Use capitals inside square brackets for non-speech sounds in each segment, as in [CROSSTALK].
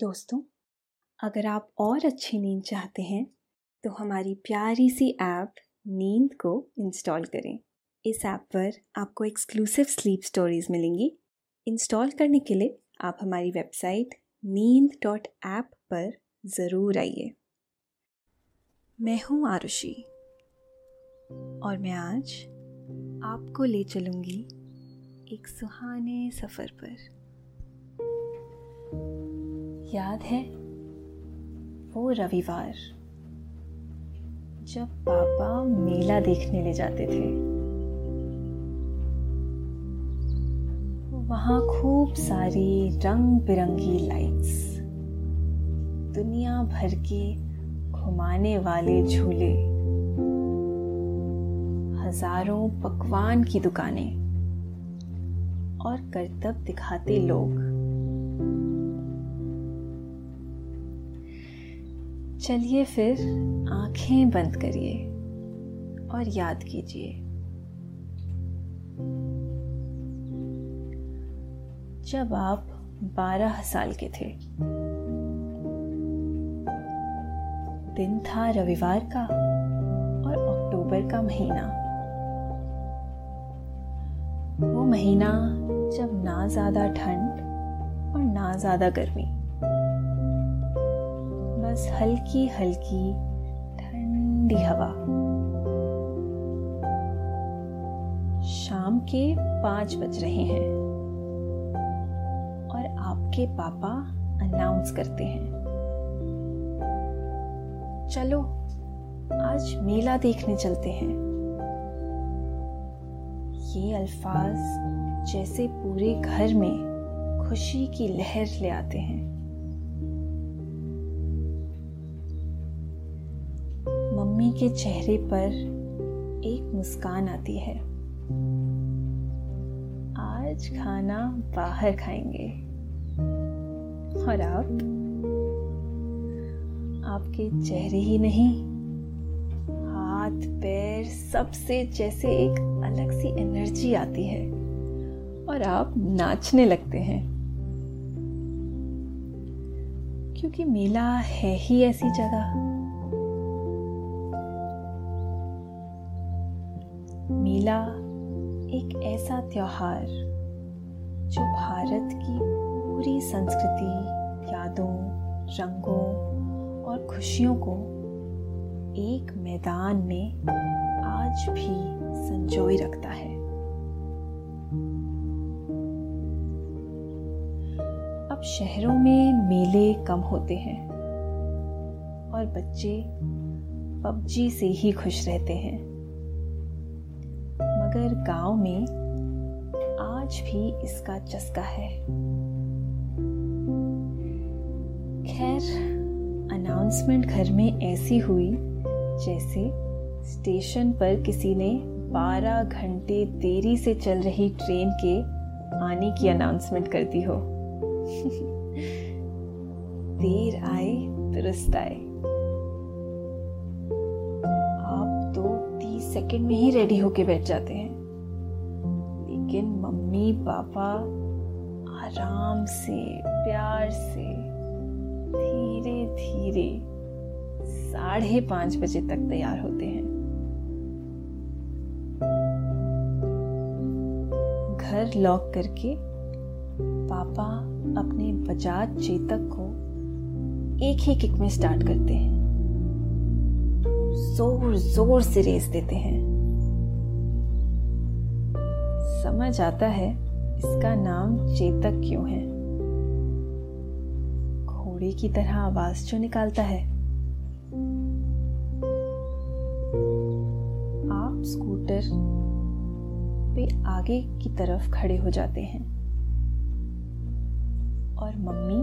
दोस्तों, अगर आप और अच्छी नींद चाहते हैं तो हमारी प्यारी सी ऐप नींद को इंस्टॉल करें। इस ऐप पर आपको एक्सक्लूसिव स्लीप स्टोरीज मिलेंगी। इंस्टॉल करने के लिए आप हमारी वेबसाइट नींद डॉट ऐप पर ज़रूर आइए। मैं हूँ आरुषि और मैं आज आपको ले चलूँगी एक सुहाने सफ़र पर। याद है वो रविवार जब पापा मेला देखने ले जाते थे। वहाँ खूब सारी रंग बिरंगी लाइट्स दुनिया भर के घुमाने वाले झूले, हज़ारों पकवान की दुकानें और करतब दिखाते लोग। चलिए फिर आँखें बंद करिए और याद कीजिए। जब आप बारह साल के थे, दिन था रविवार का और अक्टूबर का महीना। वो महीना जब ना ज़्यादा ठंड और ना ज़्यादा गर्मी। बस हल्की हल्की ठंडी हवा। शाम के पाँच बज रहे हैं और आपके पापा अनाउंस करते हैं। चलो, आज मेला देखने चलते हैं। ये अल्फाज जैसे पूरे घर में खुशी की लहर ले आते हैं। मम्मी के चेहरे पर एक मुस्कान आती है। आज खाना बाहर खाएँगे। और आप? आपके चेहरे ही नहीं। हाथ, पैर, सबसे जैसे एक अलग सी एनर्जी आती है। और आप नाचने लगते हैं। क्योंकि मेला है ही ऐसी जगह। मेला एक ऐसा त्योहार जो भारत की पूरी संस्कृति, यादों, रंगों और खुशियों को एक मैदान में आज भी संजोए रखता है। अब शहरों में मेले कम होते हैं और बच्चे पबजी से ही खुश रहते हैं। मगर गाँव में आज भी इसका चस्का है। खैर अनाउंसमेंट घर में ऐसी हुई जैसे स्टेशन पर किसी ने 12 घंटे देरी से चल रही ट्रेन के आने की अनाउंसमेंट कर दी हो। [LAUGHS] देर आए, दुरुस्त आए। सेकंड में ही रेडी होके बैठ जाते हैं। लेकिन मम्मी, पापा आराम से, प्यार से, धीरे धीरे साढ़े पाँच बजे तक तैयार होते हैं। घर लॉक करके पापा अपने बजाज चेतक को एक ही किक में स्टार्ट करते हैं। ज़ोर ज़ोर से रेस देते हैं। समझ आता है इसका नाम चेतक क्यों है। घोड़े की तरह आवाज़ जो निकालता है। आप स्कूटर पे आगे की तरफ़ खड़े हो जाते हैं। और मम्मी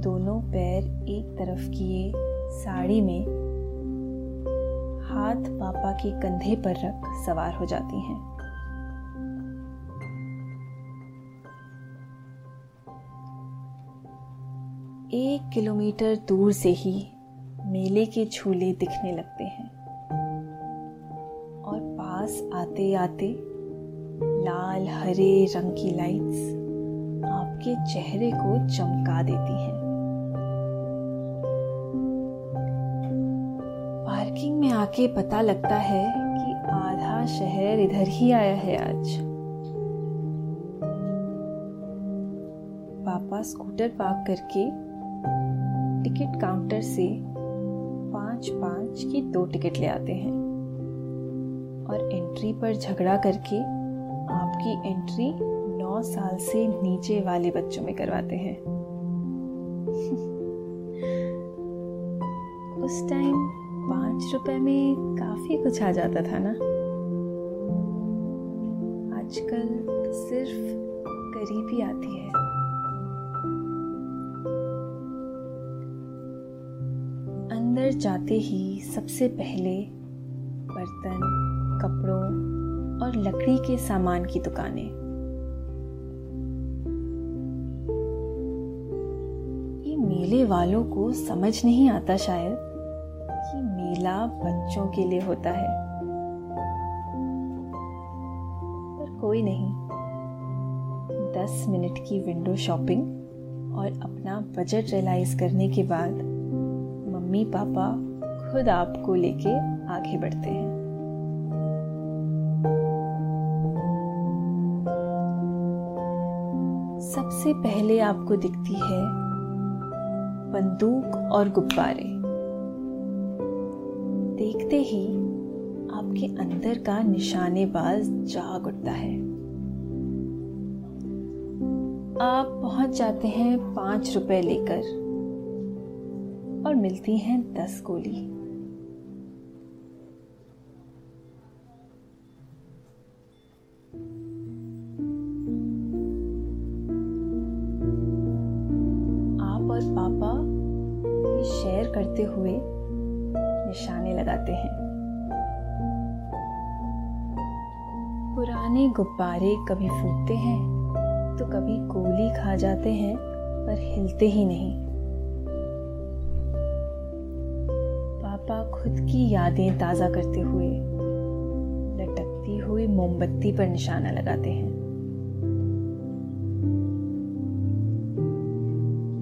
दोनों पैर एक तरफ़ किए साड़ी में हाथ पापा के कंधे पर रख सवार हो जाती हैं। एक किलोमीटर दूर से ही मेले के झूले दिखने लगते हैं और पास आते आते लाल, हरे रंग की लाइट्स आपके चेहरे को चमका देती हैं। आके पता लगता है कि आधा शहर इधर ही आया है आज। पापा स्कूटर पार्क करके टिकट काउंटर से पाँच पाँच की दो टिकट ले आते हैं और एंट्री पर झगड़ा करके आपकी एंट्री नौ साल से नीचे वाले बच्चों में करवाते हैं। [LAUGHS] उस टाइम पाँच रुपए में काफ़ी कुछ आ जाता था ना? आजकल सिर्फ़ गरीबी आती है। अंदर जाते ही सबसे पहले बर्तन, कपड़ों और लकड़ी के सामान की दुकानें। ये मेले वालों को समझ नहीं आता शायद। मेला बच्चों के लिए होता है। पर कोई नहीं। दस मिनट की विंडो शॉपिंग और अपना बजट रियलाइज़ करने के बाद मम्मी, पापा खुद आपको लेके आगे बढ़ते हैं। सबसे पहले आपको दिखती है बंदूक और गुब्बारे। देखते ही आपके अंदर का निशानेबाज जाग उठता है। आप पहुँच जाते हैं पाँच रुपए लेकर और मिलती हैं दस गोली। आप और पापा ये शेयर करते हुए निशाने लगाते हैं। पुराने गुब्बारे कभी फूटते हैं तो कभी गोली खा जाते हैं, पर हिलते ही नहीं। पापा खुद की यादें ताज़ा करते हुए लटकती हुई मोमबत्ती पर निशाना लगाते हैं।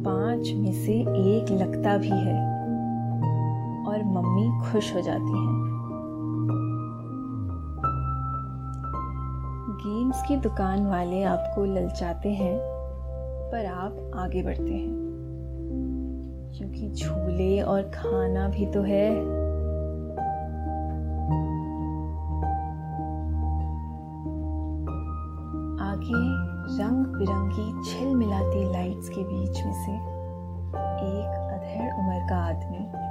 पाँच में से एक लगता भी है। खुश हो जाती हैं। गेम्स की दुकान वाले आपको ललचाते हैं, पर आप आगे बढ़ते हैं। क्योंकि झूले और खाना भी तो है। आगे रंग बिरंगी छिल मिलाती लाइट्स के बीच में से एक अधेड़ उम्र का आदमी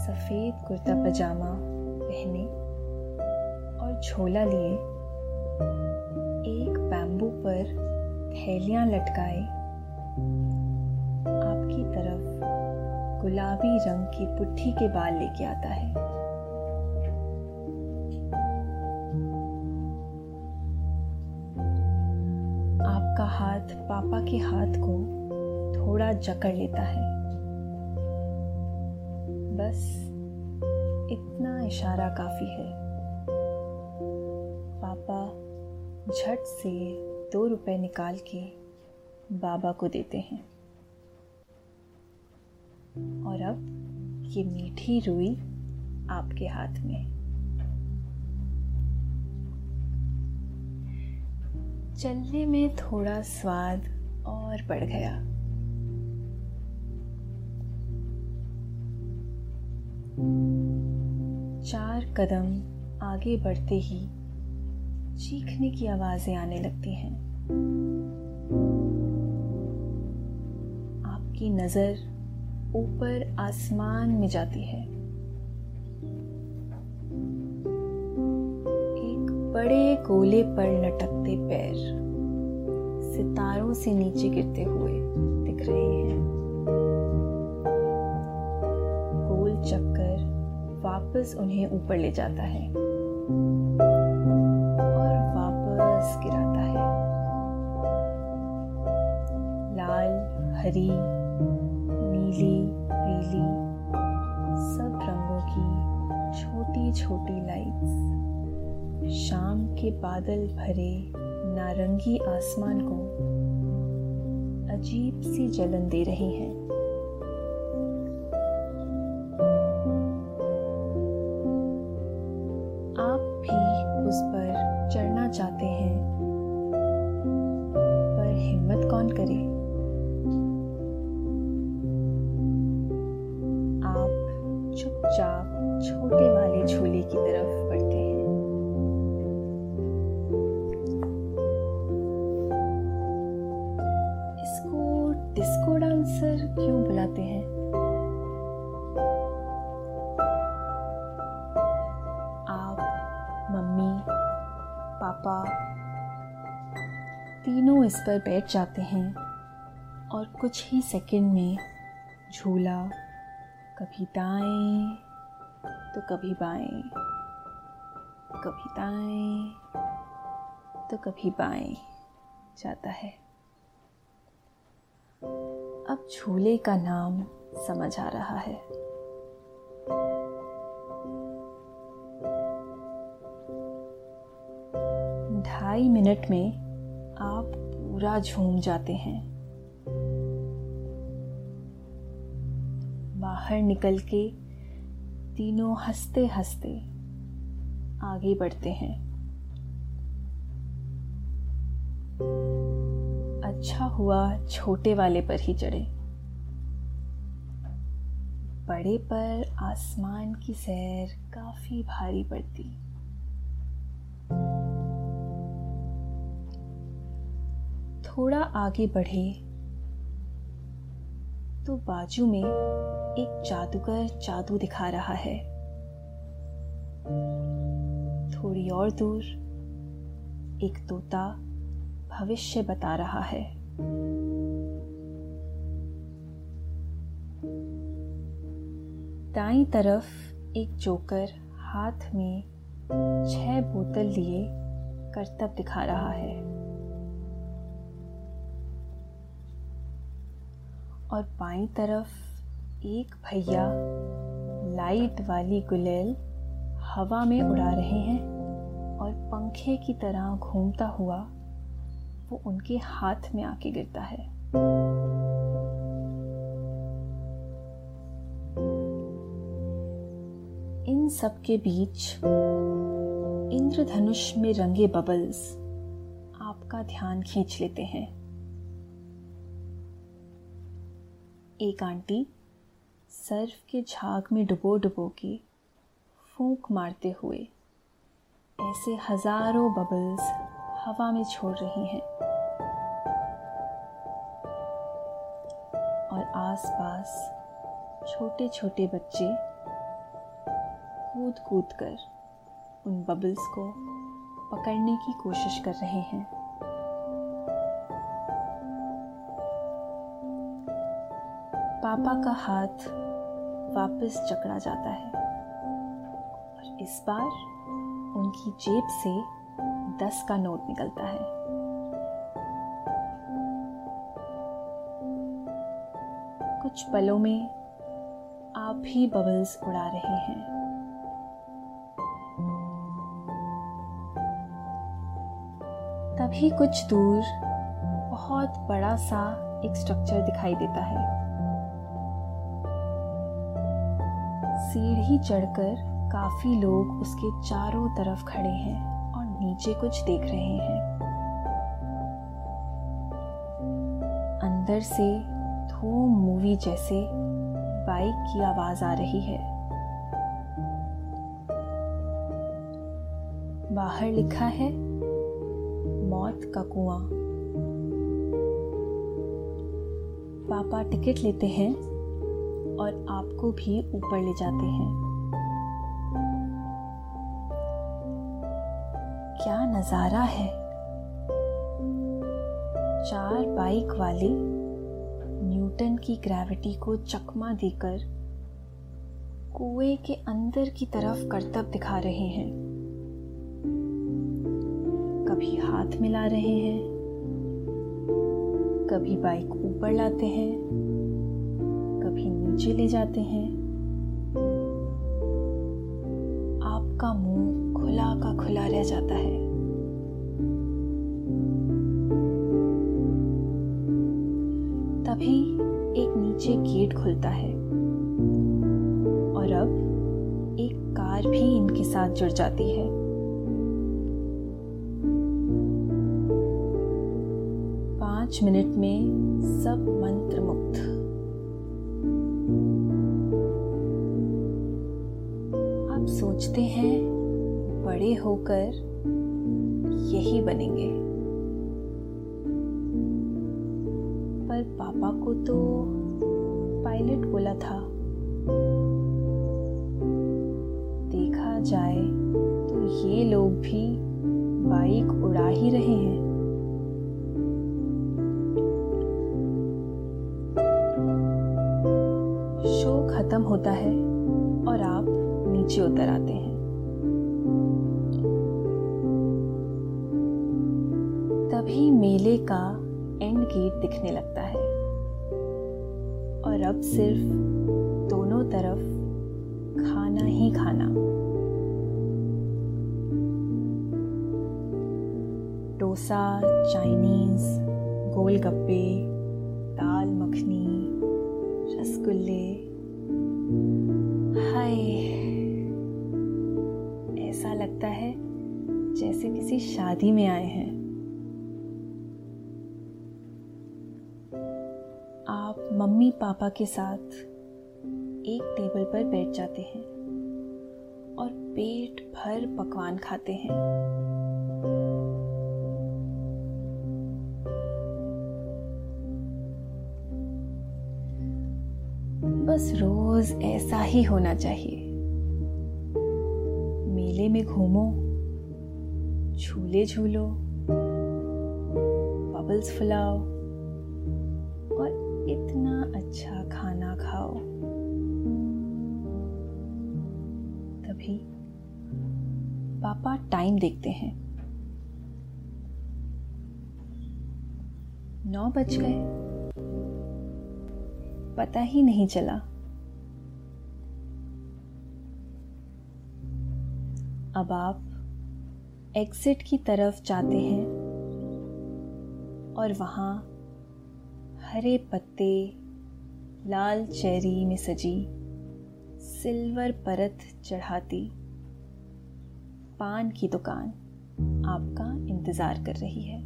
सफ़ेद कुर्ता पजामा पहने और झोला लिए, एक बैम्बू पर थैलियाँ लटकाए। आपकी तरफ़ गुलाबी रंग की पुट्ठी के बाल लेके आता है। आपका हाथ पापा के हाथ को थोड़ा जकड़ लेता है। बस इतना इशारा काफ़ी है। पापा झट से दो रुपए निकाल के बाबा को देते हैं। और अब ये मीठी रुई आपके हाथ में। चलने में थोड़ा स्वाद और बढ़ गया। चार कदम आगे बढ़ते ही चीखने की आवाज़ें आने लगती हैं। आपकी नज़र ऊपर आसमान में जाती है। एक बड़े गोले पर लटकते पैर सितारों से नीचे गिरते हुए दिख रहे हैं। गोल चक्कर वापस उन्हें ऊपर ले जाता है और वापस गिराता है। लाल, हरी, नीली, पीली, सब रंगों की छोटी छोटी लाइट्स शाम के बादल भरे नारंगी आसमान को अजीब सी जलन दे रही हैं। पर बैठ जाते हैं और कुछ ही सेकंड में झूला, कभी दाएँ तो कभी बाएँ, कभी दाएँ तो कभी बाएँ जाता है। अब झूले का नाम समझ आ रहा है। ढाई मिनट में पूरा झूम जाते हैं। बाहर निकल के तीनों हँसते हँसते आगे बढ़ते हैं। अच्छा हुआ छोटे वाले पर ही चढ़े। बड़े पर आसमान की सैर काफ़ी भारी पड़ती। थोड़ा आगे बढ़े। तो बाजू में एक जादूगर जादू दिखा रहा है। थोड़ी और दूर एक तोता भविष्य बता रहा है। दाई तरफ़ एक जोकर हाथ में छह बोतल लिए करतब दिखा रहा है। और बाई तरफ़ एक भैया लाइट वाली गुलेल हवा में उड़ा रहे हैं और पंखे की तरह घूमता हुआ वो उनके हाथ में आके गिरता है। इन सब के बीच इंद्रधनुष में रंगे बबल्स आपका ध्यान खींच लेते हैं। एक आंटी सर्फ के झाग में डुबो डुबो के फूंक मारते हुए ऐसे हज़ारों बबल्स हवा में छोड़ रही हैं। और आसपास छोटे छोटे बच्चे कूद कूद कर उन बबल्स को पकड़ने की कोशिश कर रहे हैं। पापा का हाथ वापस जकड़ा जाता है। और इस बार उनकी जेब से दस का नोट निकलता है। कुछ पलों में आप ही बबल्स उड़ा रहे हैं। तभी कुछ दूर बहुत बड़ा सा एक स्ट्रक्चर दिखाई देता है। सीढ़ी चढ़कर काफ़ी लोग उसके चारों तरफ़ खड़े हैं और नीचे कुछ देख रहे हैं। अंदर से धूम मूवी जैसे बाइक की आवाज़ आ रही है। बाहर लिखा है, मौत का कुआँ। पापा टिकट लेते हैं। और आपको भी ऊपर ले जाते हैं। क्या नज़ारा है? चार बाइक वाले न्यूटन की ग्रेविटी को चकमा देकर कुएँ के अंदर की तरफ़ करतब दिखा रहे हैं। कभी हाथ मिला रहे हैं, कभी बाइक ऊपर लाते हैं। नीचे ले जाते हैं। आपका मुँह खुला का खुला रह जाता है। तभी एक नीचे गेट खुलता है। और अब एक कार भी इनके साथ जुड़ जाती है। पाँच मिनट में सब मंत्र मुक्त बड़े होकर यही बनेंगे। पर पापा को तो पायलट बोला था। देखा जाए तो ये लोग भी बाइक उड़ा ही रहे हैं। शो खत्म होता है और आप नीचे उतर आते हैं। तभी मेले का एंड गेट दिखने लगता है। और अब सिर्फ़ दोनों तरफ़ खाना ही खाना। डोसा, चाइनीज़, गोलगप्पे, दाल मखनी, रसगुल्ले। हाय, ऐसा लगता है जैसे किसी शादी में आए हैं। मम्मी पापा के साथ एक टेबल पर बैठ जाते हैं और पेट भर पकवान खाते हैं। बस रोज ऐसा ही होना चाहिए। मेले में घूमो, झूले झूलो बबल्स फुलाओ। इतना अच्छा खाना खाओ। तभी पापा टाइम देखते हैं। नौ बज गए। पता ही नहीं चला। अब आप एग्जिट की तरफ़ जाते हैं और वहाँ हरे पत्ते, लाल चेरी में सजी सिल्वर परत चढ़ाती। पान की दुकान आपका इंतज़ार कर रही है।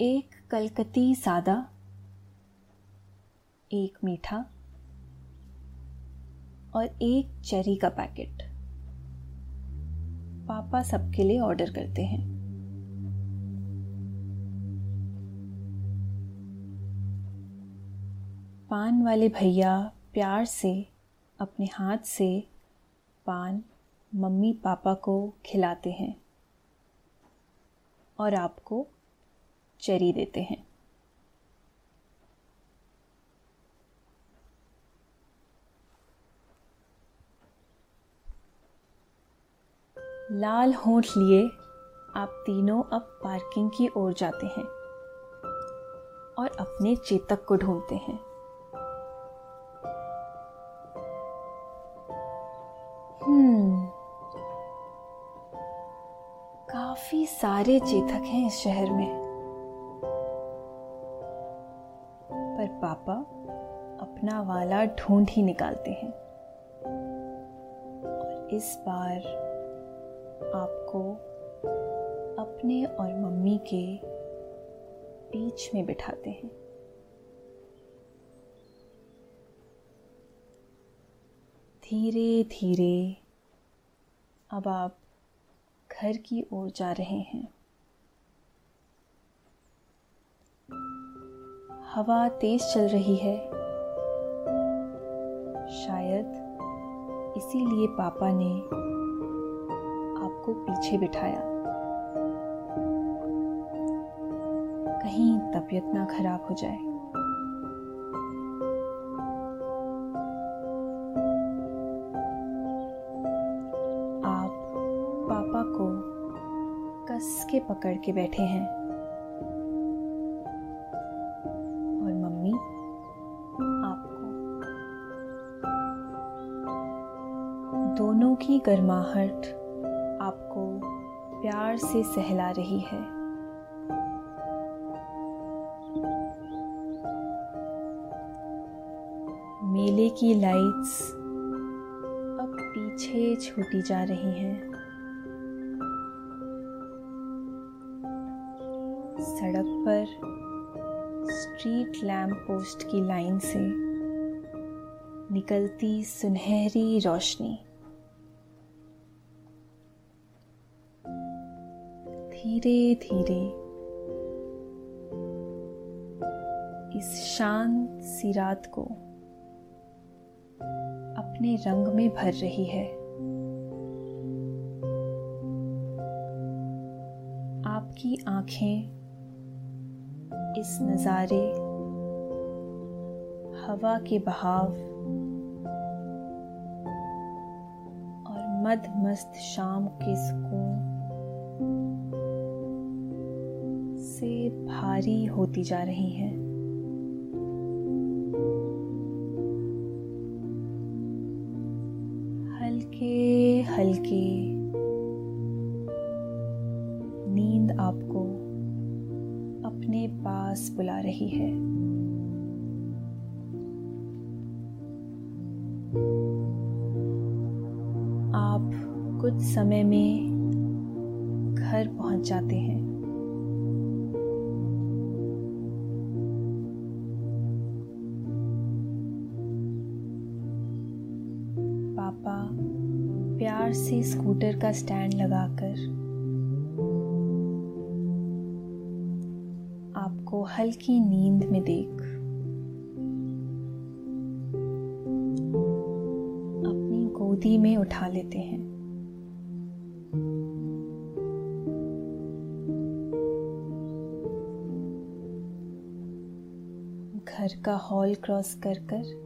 एक कलकती सादा, एक मीठा और एक चेरी का पैकेट। पापा सबके लिए ऑर्डर करते हैं। पान वाले भैया प्यार से, अपने हाथ से पान मम्मी पापा को खिलाते हैं और आपको चेरी देते हैं। लाल होंठ लिए आप तीनों अब पार्किंग की ओर जाते हैं और अपने चेतक को ढूंढते हैं। हम्म। काफ़ी सारे चेतक हैं इस शहर में। पर पापा अपना वाला ढूंढ ही निकालते हैं। और इस बार आपको अपने और मम्मी के बीच में बिठाते हैं। धीरे धीरे अब आप घर की ओर जा रहे हैं। हवा तेज चल रही है। शायद इसीलिए पापा ने आपको पीछे बिठाया। कहीं तबीयत ना खराब हो जाए। आप पापा को कस के पकड़ के बैठे हैं। और मम्मी आपको दोनों की गर्माहट आपको प्यार से सहला रही है। मेले की लाइट्स अब पीछे छूटी जा रही हैं। सड़क पर स्ट्रीट लैम्प पोस्ट की लाइन से निकलती सुनहरी रोशनी। धीरे धीरे इस शांत सी रात को अपने रंग में भर रही है। आपकी आँखें इस नज़ारे, हवा के बहाव और मद मस्त शाम के सुकून भारी होती जा रही हैं। हल्के हल्के। नींद आपको अपने पास बुला रही है। आप कुछ समय में घर पहुँच जाते हैं। से स्कूटर का स्टैंड लगाकर आपको हल्की नींद में देख। अपनी गोदी में उठा लेते हैं। घर का हॉल क्रॉस कर कर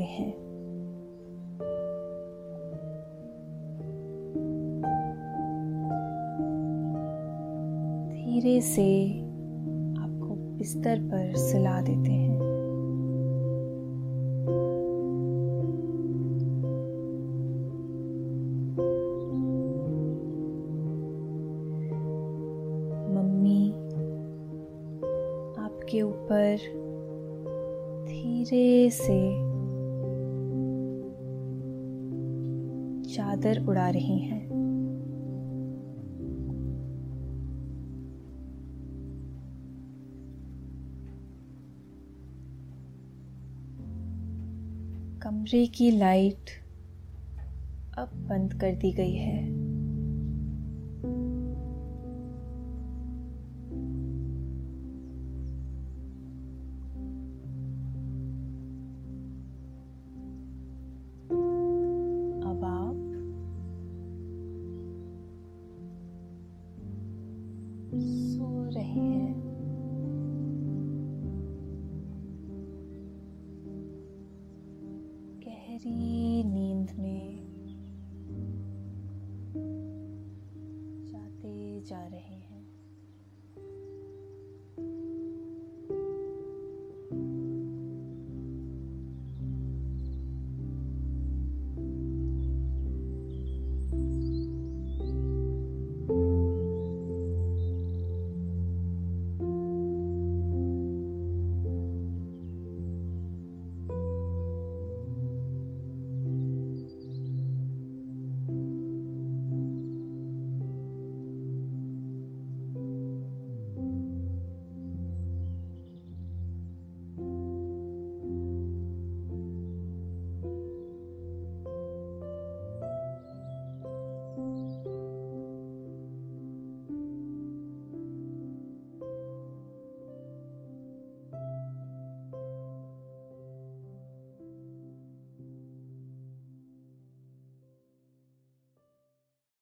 आते हैं। धीरे से आपको बिस्तर पर सुला देते हैं। मम्मी, आपके ऊपर धीरे से चादर उड़ा रही हैं। कमरे की लाइट अब बंद कर दी गई है।